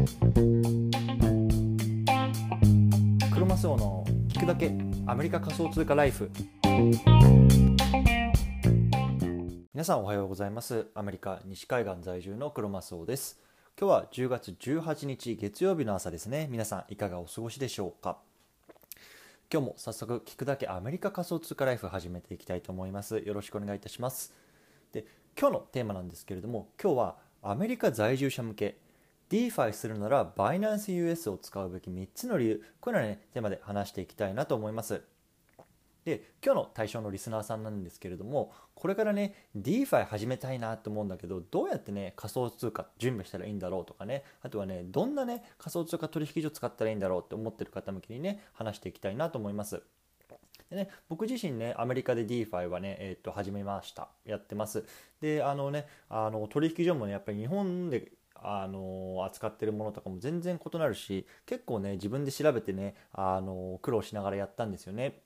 クロマスオの聞くだけアメリカ仮想通貨ライフ。皆さんおはようございます。アメリカ西海岸在住のクロマスオです。今日は10月18日月曜日の朝ですね。皆さんいかがお過ごしでしょうか？今日も早速聞くだけアメリカ仮想通貨ライフ始めていきたいと思います。よろしくお願いいたします。で今日のテーマなんですけれども今日はアメリカ在住者向け DeFi するなら Binance US を使うべき3つの理由これらねテーマで話していきたいなと思いますで今日の対象のリスナーさんなんですけれどもこれからね DeFi 始めたいなと思うんだけどどうやってね仮想通貨準備したらいいんだろうとかねあとはねどんなね仮想通貨取引所使ったらいいんだろうって思ってる方向けにね話していきたいなと思いますでね、僕自身ね、アメリカで DeFi はね、えー、っと、始めました。やってます。で、あのね、あの、取引所もね、やっぱり日本であの扱ってるものとかも全然異なるし結構ね自分で調べてねあの苦労しながらやったんですよね。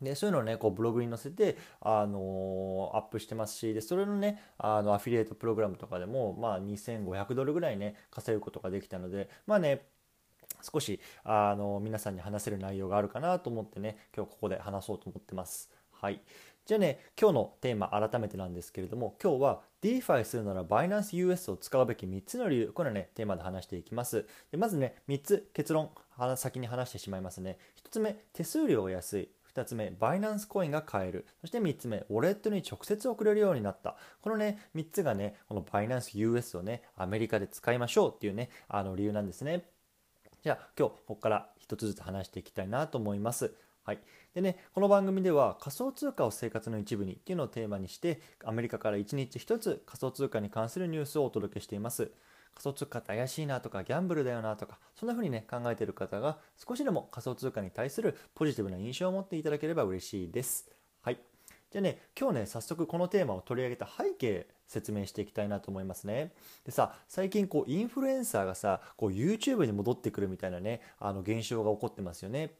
でそういうのをねこうブログに載せて、あのアップしてますしでそれのねあのアフィリエイトプログラムとかでも、まあ、2500ドルぐらいね稼ぐことができたのでまあね少しあの皆さんに話せる内容があるかなと思ってね今日ここで話そうと思ってます。はい、じゃあね今日のテーマ改めてなんですけれども今日は DeFi するなら Binance US を使うべき3つの理由これねテーマで話していきますでまずね3つ結論先に話してしまいますね1つ目手数料が安い2つ目、バイナンスコインが買える。そして3つ目、ウォレットに直接送れるようになった。このね、3つがね、このバイナンス US をね、アメリカで使いましょうっていうね、あの理由なんですね。じゃあ今日ここから1つずつ話していきたいなと思います。はい、でねこの番組では仮想通貨を生活の一部にっていうのをテーマにしてアメリカから1日1つ仮想通貨に関するニュースをお届けしています仮想通貨って怪しいなとかギャンブルだよなとかそんな風にね考えてる方が少しでも仮想通貨に対するポジティブな印象を持っていただければ嬉しいですはいじゃあね今日ね早速このテーマを取り上げた背景説明していきたいなと思いますね。でさ最近こうインフルエンサーがさこう YouTube に戻ってくるみたいなねあの現象が起こってますよね。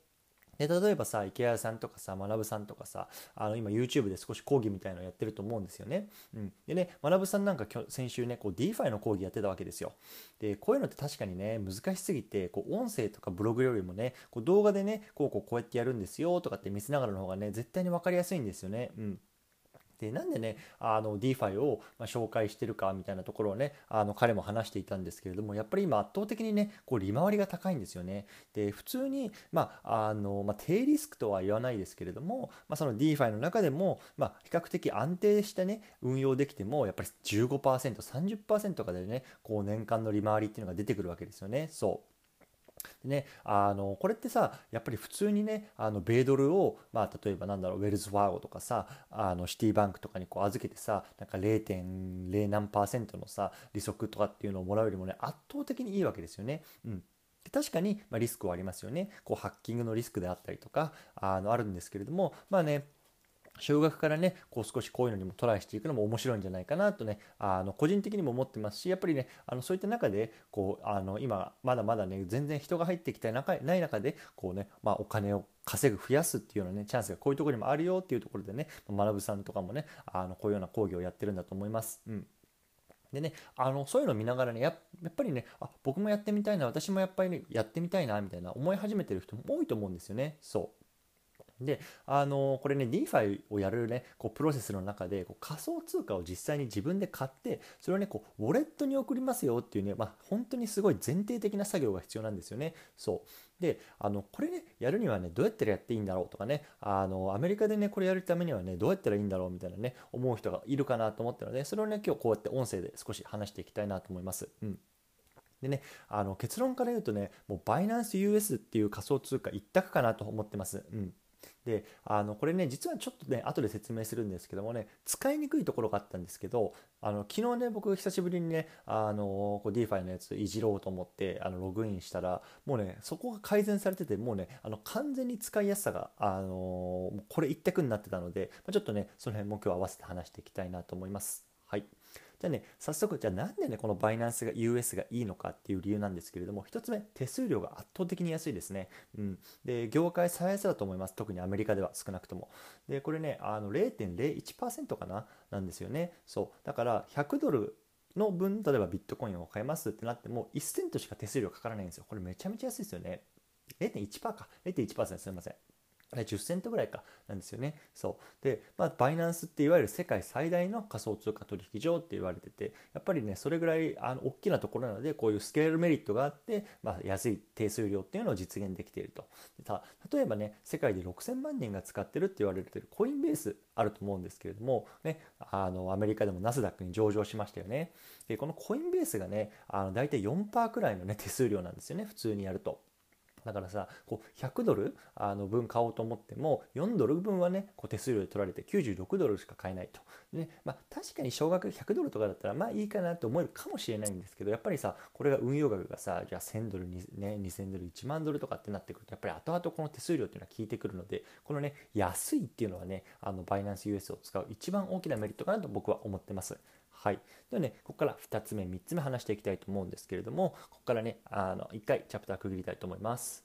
で例えばさ池谷さんとかさ学さんとかさあの今 YouTube で少し講義みたいなのやってると思うんですよね。うん、でね学さんなんか先週ねこう DeFi の講義やってたわけですよ。でこういうのって確かにね難しすぎてこう音声とかブログよりもねこう動画でねこうこうこうやってやるんですよとかって見せながらの方がね絶対に分かりやすいんですよね。うんでなんでねあの DeFi を紹介してるかみたいなところをねあの彼も話していたんですけれどもやっぱり今圧倒的にねこう利回りが高いんですよね。で普通にまああの、まあ、低リスクとは言わないですけれども、まあ、その DeFi の中でも、まあ、比較的安定してね運用できてもやっぱり 15%30% とかでねこう年間の利回りっていうのが出てくるわけですよね。そう。でね、あのこれってさやっぱり普通にねあの米ドルを、まあ、例えばなんだろうウェルズ・ファーゴとかさあのシティバンクとかにこう預けてさなんか0.0何パーセントのさ利息とかっていうのをもらうよりもね圧倒的にいいわけですよね。うん確かに、まリスクはありますよね。こうハッキングのリスクであったりとかあのあるんですけれどもまあね少額からねこう少しこういうのにもトライしていくのも面白いんじゃないかなとねあの個人的にも思ってますしやっぱりねあのそういった中でこうあの今まだまだね全然人が入ってきてない中でこうね、まあ、お金を稼ぐ増やすっていうようなねチャンスがこういうところにもあるよっていうところでね学さんとかもねあのこういうような講義をやってるんだと思います。うん。でね、あのそういうのを見ながらねややっぱりねあ僕もやってみたいな私もやっぱり、ね、やってみたいなみたいな思い始めてる人も多いと思うんですよね。そう。であのこれね DeFi をやるねこうプロセスの中でこう仮想通貨を実際に自分で買ってそれをねこうウォレットに送りますよっていうね、まあ、本当にすごい前提的な作業が必要なんですよね。そうであのこれねやるにはねどうやったらやっていいんだろうとかねあのアメリカでねこれやるためにはねどうやったらいいんだろうみたいなね思う人がいるかなと思ったのでそれをね今日こうやって音声で少し話していきたいなと思います。うんでね、あの結論から言うとね、もうバイナンス US っていう仮想通貨一択かなと思ってます。うん。であのこれね実はちょっとね後で説明するんですけどもね使いにくいところがあったんですけどあの昨日ね僕久しぶりにねあのこう DeFi のやついじろうと思ってあのログインしたらもうねそこが改善されててもうねあの完全に使いやすさがあのこれ一択になってたのでまちょっとねその辺も今日合わせて話していきたいなと思います。はいじゃあね、早速、じゃあなんでね、このバイナンスが US がいいのかっていう理由なんですけれども、1つ目、手数料が圧倒的に安いですね。うん。で、業界最安だと思います。特にアメリカでは少なくとも。で、これね、あの0.01%かななんですよね。そう。だから、100ドルの分例えばビットコインを買いますってなっても1セントしか手数料かからないんですよこれめちゃめちゃ安いですよね0.1%か0.1%すみません10セントぐらいかなんですよね。そうで、まあ、バイナンスっていわゆる世界最大の仮想通貨取引所って言われててやっぱりねそれぐらいあの大きなところなのでこういうスケールメリットがあって、まあ、安い手数料っていうのを実現できていると。た例えばね世界で6000万人が使ってるって言われてるコインベースあると思うんですけれども、ね、あのアメリカでもナスダックに上場しましたよね。でこのコインベースがねあの大体4%くらいの、ね、手数料なんですよね普通にやると。だからさこう100ドルあの分買おうと思っても4ドル分はねこう手数料で取られて96ドルしか買えないと。でまあ、確かに少額100ドルとかだったらまあいいかなと思えるかもしれないんですけどやっぱりさこれが運用額がさじゃあ1000ドルに、ね、2000ドル1万ドルとかってなってくるとやっぱり後々この手数料っていうのは効いてくるのでこのね安いっていうのはねあのバイナンス US を使う一番大きなメリットかなと僕は思ってます。はい。ではね、ここから2つ目、3つ目話していきたいと思うんですけれども、ここからね、あの1回チャプター区切りたいと思います。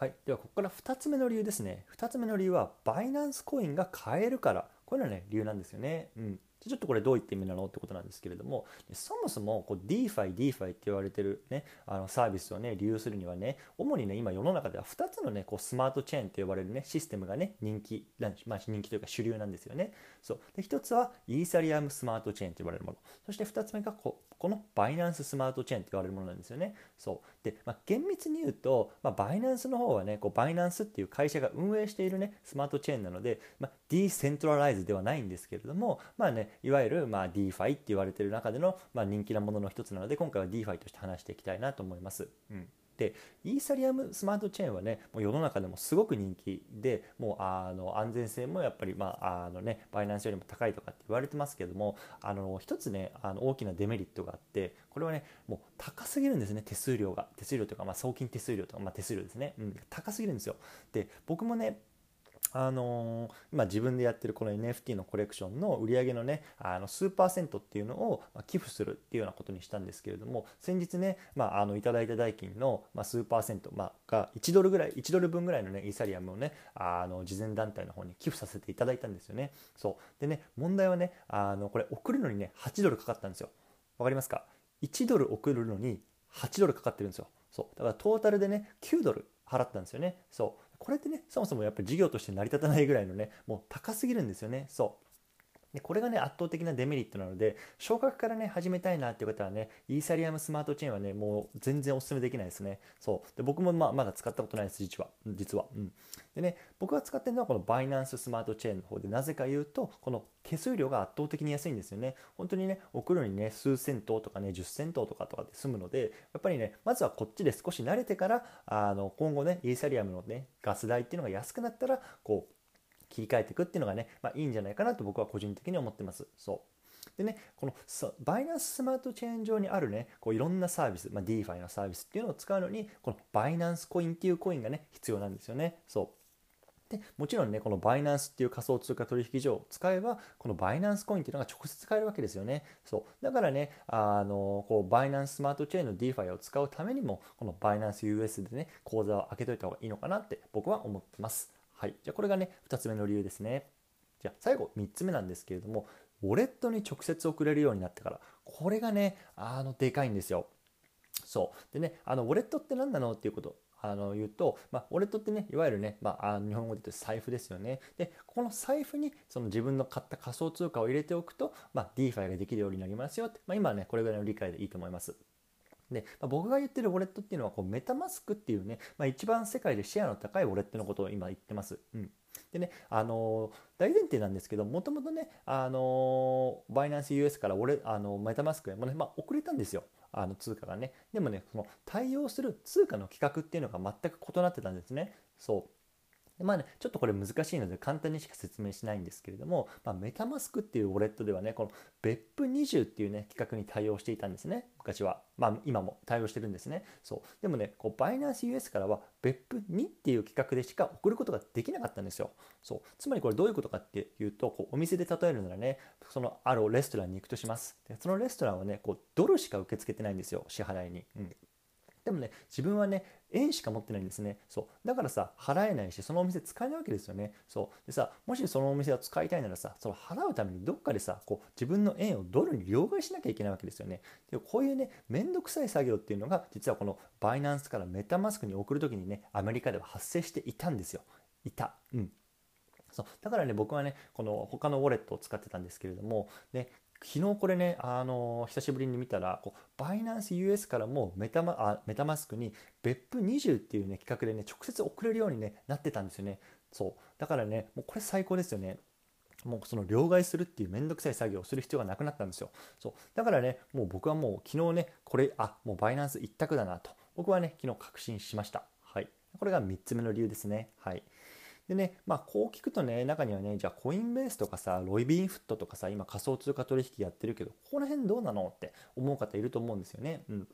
はい、ではここから2つ目の理由ですね2つ目の理由はバイナンスコインが買えるからこれはね理由なんですよね、うん、ちょっとこれどういった意味なのってことなんですけれどもそもそもこう DeFi、DeFi って言われてる、ね、あのサービスをね利用するにはね主にね今世の中では2つのねこうスマートチェーンと呼ばれるねシステムがね人気、まあ、人気というか主流なんですよね。そう。で1つはイーサリアムスマートチェーンと呼ばれるもの。そして2つ目がここのバイナンススマートチェーンと言われるものなんですよね。そう。で、まあ、厳密に言うと、まあ、バイナンスの方はね、こうバイナンスっていう会社が運営しているね、スマートチェーンなので、まあ、ディーセントラライズではないんですけれども、まあね、いわゆる、まあ、DeFi って言われてる中での、まあ、人気なものの一つなので、今回は DeFi として話していきたいなと思います。うん。でイーサリアムスマートチェーンはねもう世の中でもすごく人気でもうあの安全性もやっぱり、まああのね、バイナンスよりも高いとかって言われてますけどもあの一つねあの大きなデメリットがあってこれはねもう高すぎるんですね手数料が。手数料というか、まあ、送金手数料とか、まあ、手数料ですね、うん、高すぎるんですよ。で僕もねあのー、今自分でやってるこの NFT のコレクションの売り上げのねあの数パーセントっていうのを寄付するっていうようなことにしたんですけれども先日ね、まあ、あのいただいた代金の、まあ、数パーセント、まあ、が1ドルぐらい1ドル分ぐらいのねイーサリアムをねあの慈善団体の方に寄付させていただいたんですよね。そう。でね問題はねあのこれ送るのにね8ドルかかったんですよ。わかりますか？1ドル送るのに8ドルかかってるんですよ。そう。だからトータルでね9ドル払ったんですよね。そう。これってねそもそもやっぱり事業として成り立たないぐらいのねもう高すぎるんですよね。そう。でこれがね圧倒的なデメリットなので少額からね始めたいなっていう方はねイーサリアムスマートチェーンはねもう全然お勧めできないですね。そう。で僕もまあまだ使ったことないです実は。実は、うん、でね僕が使ってるのはこのバイナンススマートチェーンの方でなぜか言うとこの手数料が圧倒的に安いんですよね。本当にね送るのにね数千頭とかね10銭頭とかとかで済むのでやっぱりねまずはこっちで少し慣れてからあの今後ねイーサリアムのねガス代っていうのが安くなったらこう切り替えていくっていうのがね、まあ、いいんじゃないかなと僕は個人的に思ってます。そうでね、このバイナンススマートチェーン上にあるね、こういろんなサービス、まあ、DeFi のサービスっていうのを使うのに、このバイナンスコインっていうコインがね、必要なんですよね。そう。でもちろんね、このバイナンスっていう仮想通貨取引所を使えば、このバイナンスコインっていうのが直接使えるわけですよね。そう。だからね、あの、こう、バイナンススマートチェーンの DeFi を使うためにも、このバイナンス US でね、口座を開けといた方がいいのかなって僕は思ってます。はい。じゃあこれがね、2つ目の理由ですね。じゃあ最後3つ目なんですけれども、ウォレットに直接送れるようになってから、これがね、あの、でかいんですよ。そう。でね、あの、ウォレットって何なのっていうこと。あの言うと、まあ、ウォレットってね、いわゆるね、まあ、日本語で言うと財布ですよね。で、この財布にその自分の買った仮想通貨を入れておくと、まあ、DeFi ができるようになりますよって、まあ、今はね、これぐらいの理解でいいと思います。で、まあ、僕が言ってるウォレットっていうのはこうメタマスクっていうね、まあ、一番世界でシェアの高いウォレットのことを今言ってます。うん、でね、あのー、大前提なんですけど、もともとね、あのー、バイナンス US からウォレあのメタマスクへもね、まあ、遅れたんですよ。あの通貨がね。でもね、その対応する通貨の規格っていうのが全く異なってたんですね。そう。でまあね、ちょっとこれ難しいので簡単にしか説明しないんですけれども、まあ、メタマスクっていうウォレットではね、この別府20っていうね、企画に対応していたんですね、昔は。まあ、今も対応してるんですね。そう。でもね、こうバイナンス US からは別府2っていう企画でしか送ることができなかったんですよ。そう。つまりこれどういうことかっていうと、こうお店で例えるならね、そのあるレストランに行くとします。でそのレストランはね、こうドルしか受け付けてないんですよ、支払いに。うんでもね自分はね円しか持ってないんですね。そう。だからさ払えないしそのお店使えないわけですよね。そう。でさもしそのお店を使いたいならさその払うためにどっかでさこう自分の円をドルに両替しなきゃいけないわけですよね。でこういうねめんどくさい作業っていうのが実はこのバイナンスからメタマスクに送る時にねアメリカでは発生していたんですよ。いた。うん。そう。だからね僕はねこの他のウォレットを使ってたんですけれども、ね、昨日これね、あの久しぶりに見たらこうバイナンス US からもメタマあメタマスクに別府20っていうね企画でね直接送れるように、ね、なってたんですよね。そう。だからねもうこれ最高ですよね。もうその両替するっていうめんどくさい作業をする必要がなくなったんですよ。そう。だからねもう僕はもう昨日ねこれあもうバイナンス一択だなと。僕はね昨日確信しました。はい。これが3つ目の理由ですね。はい。でね、まあ、こう聞くとね、中にはね、じゃあコインベースとかさ、ロイビンフットとかさ、今仮想通貨取引やってるけど、ここら辺どうなのって思う方いると思うんですよね。うん。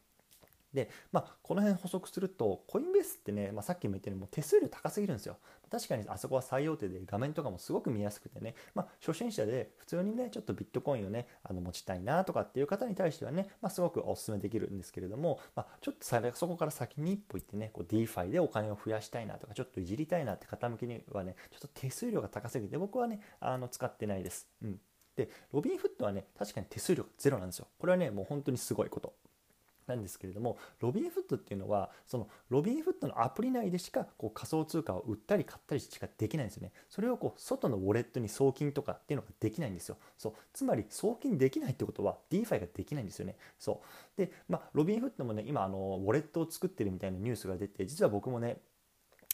で、まあ、この辺補足すると、コインベースってね、まあ、さっきも言ったようにもう手数料高すぎるんですよ。確かにあそこは最大手で画面とかもすごく見やすくてね、まあ、初心者で普通にね、ちょっとビットコインをね、あの持ちたいなとかっていう方に対してはね、まあ、すごくお勧めできるんですけれども、まあ、ちょっとそこから先に一歩行ってね、DeFi でお金を増やしたいなとか、ちょっといじりたいなって方向きにはね、ちょっと手数料が高すぎて、僕はね、あの使ってないです。うん。で、ロビンフットはね、確かに手数料ゼロなんですよ。これはね、もう本当にすごいこと。なんですけれどもロビンフットっていうのはそのロビンフットのアプリ内でしかこう仮想通貨を売ったり買ったりしかできないんですよね。それをこう外のウォレットに送金とかっていうのができないんですよ。そう。つまり送金できないってことは DeFi ができないんですよね。そう。でまあロビンフットもね今あのウォレットを作ってるみたいなニュースが出て実は僕もね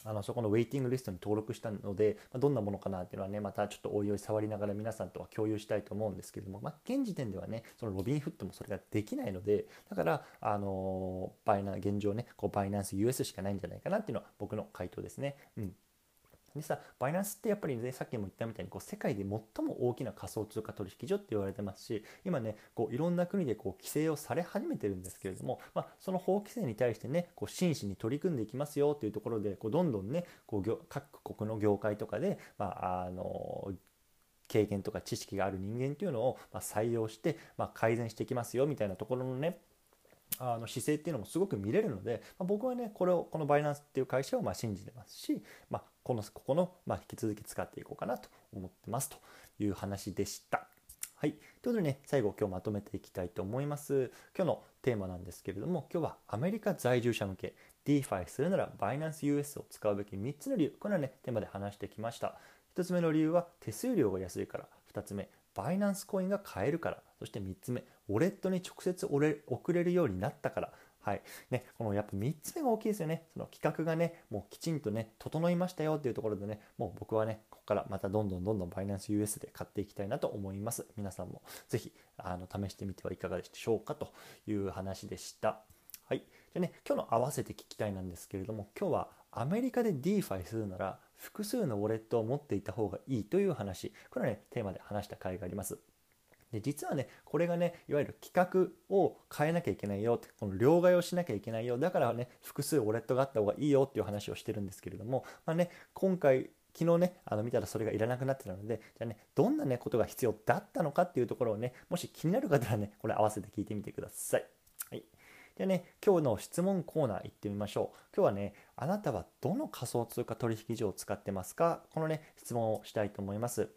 あのそこのウェイティングリストに登録したので、まあ、どんなものかなっていうのはね、またちょっとおいおい触りながら皆さんとは共有したいと思うんですけれども、まあ、現時点ではね、そのロビンフットもそれができないので、だから、あのバイナ現状ね、こうバイナンス US しかないんじゃないかなっていうのは僕の回答ですね。うん。でさ、バイナンスってやっぱりね、さっきも言ったみたいにこう世界で最も大きな仮想通貨取引所って言われてますし、今ね、こういろんな国でこう規制をされ始めてるんですけれども、まあ、その法規制に対してね、こう真摯に取り組んでいきますよというところで、こうどんどんね、こう各国の業界とかで、まあ、あの経験とか知識がある人間っていうのをま採用して、ま、改善していきますよみたいなところのねあの姿勢っていうのもすごく見れるので、まあ、僕はねこれをこのバイナンスっていう会社をま信じてますし、まあ、このここのま引き続き使っていこうかなと思ってますという話でした。はい。ということでね、最後今日まとめていきたいと思います。今日のテーマなんですけれども、今日はアメリカ在住者向け DeFi するならバイナンス US を使うべき3つの理由、これはね、テーマで話してきました。1つ目の理由は手数料が安いから、2つ目、バイナンスコインが買えるから、そして3つ目、ウォレットに直接送れるようになったから、はい。ね、このやっぱ3つ目が大きいですよね。その企画がね、もうきちんとね、整いましたよっていうところでね、もう僕はね、ここからまたどんどんどんどんバイナンス US で買っていきたいなと思います。皆さんもぜひ、あの、試してみてはいかがでしょうかという話でした。はい。でね、今日の合わせて聞きたいなんですけれども、今日はアメリカで DeFi するなら、複数のウォレットを持っていた方がいいという話、これはね、テーマで話した回があります。で実はねこれがねいわゆる企画を変えなきゃいけないよってこの両替をしなきゃいけないよだからね複数ウォレットがあった方がいいよっていう話をしてるんですけれども、まあね、今回昨日ね、あの見たらそれがいらなくなってたので、じゃあね、どんなね、ことが必要だったのかっていうところをね、もし気になる方はね、これ合わせて聞いてみてください。はい。でね、今日の質問コーナー行ってみましょう。今日はね、あなたはどの仮想通貨取引所を使ってますか？このね、質問をしたいと思います。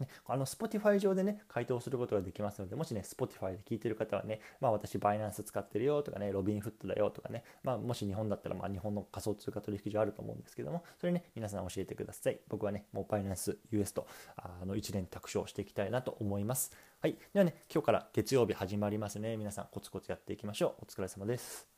ね、あの Spotify 上でね、回答することができますので、もしね、Spotify で聞いてる方はね、まあ私、バイナンス使ってるよとかね、ロビンフットだよとかね、まあもし日本だったら、まあ日本の仮想通貨取引所あると思うんですけども、それね、皆さん教えてください。僕はね、もうバイナンス US と、あの1年卓勝していきたいなと思います。はい。ではね、今日から月曜日始まりますね。皆さんコツコツやっていきましょう。お疲れ様です。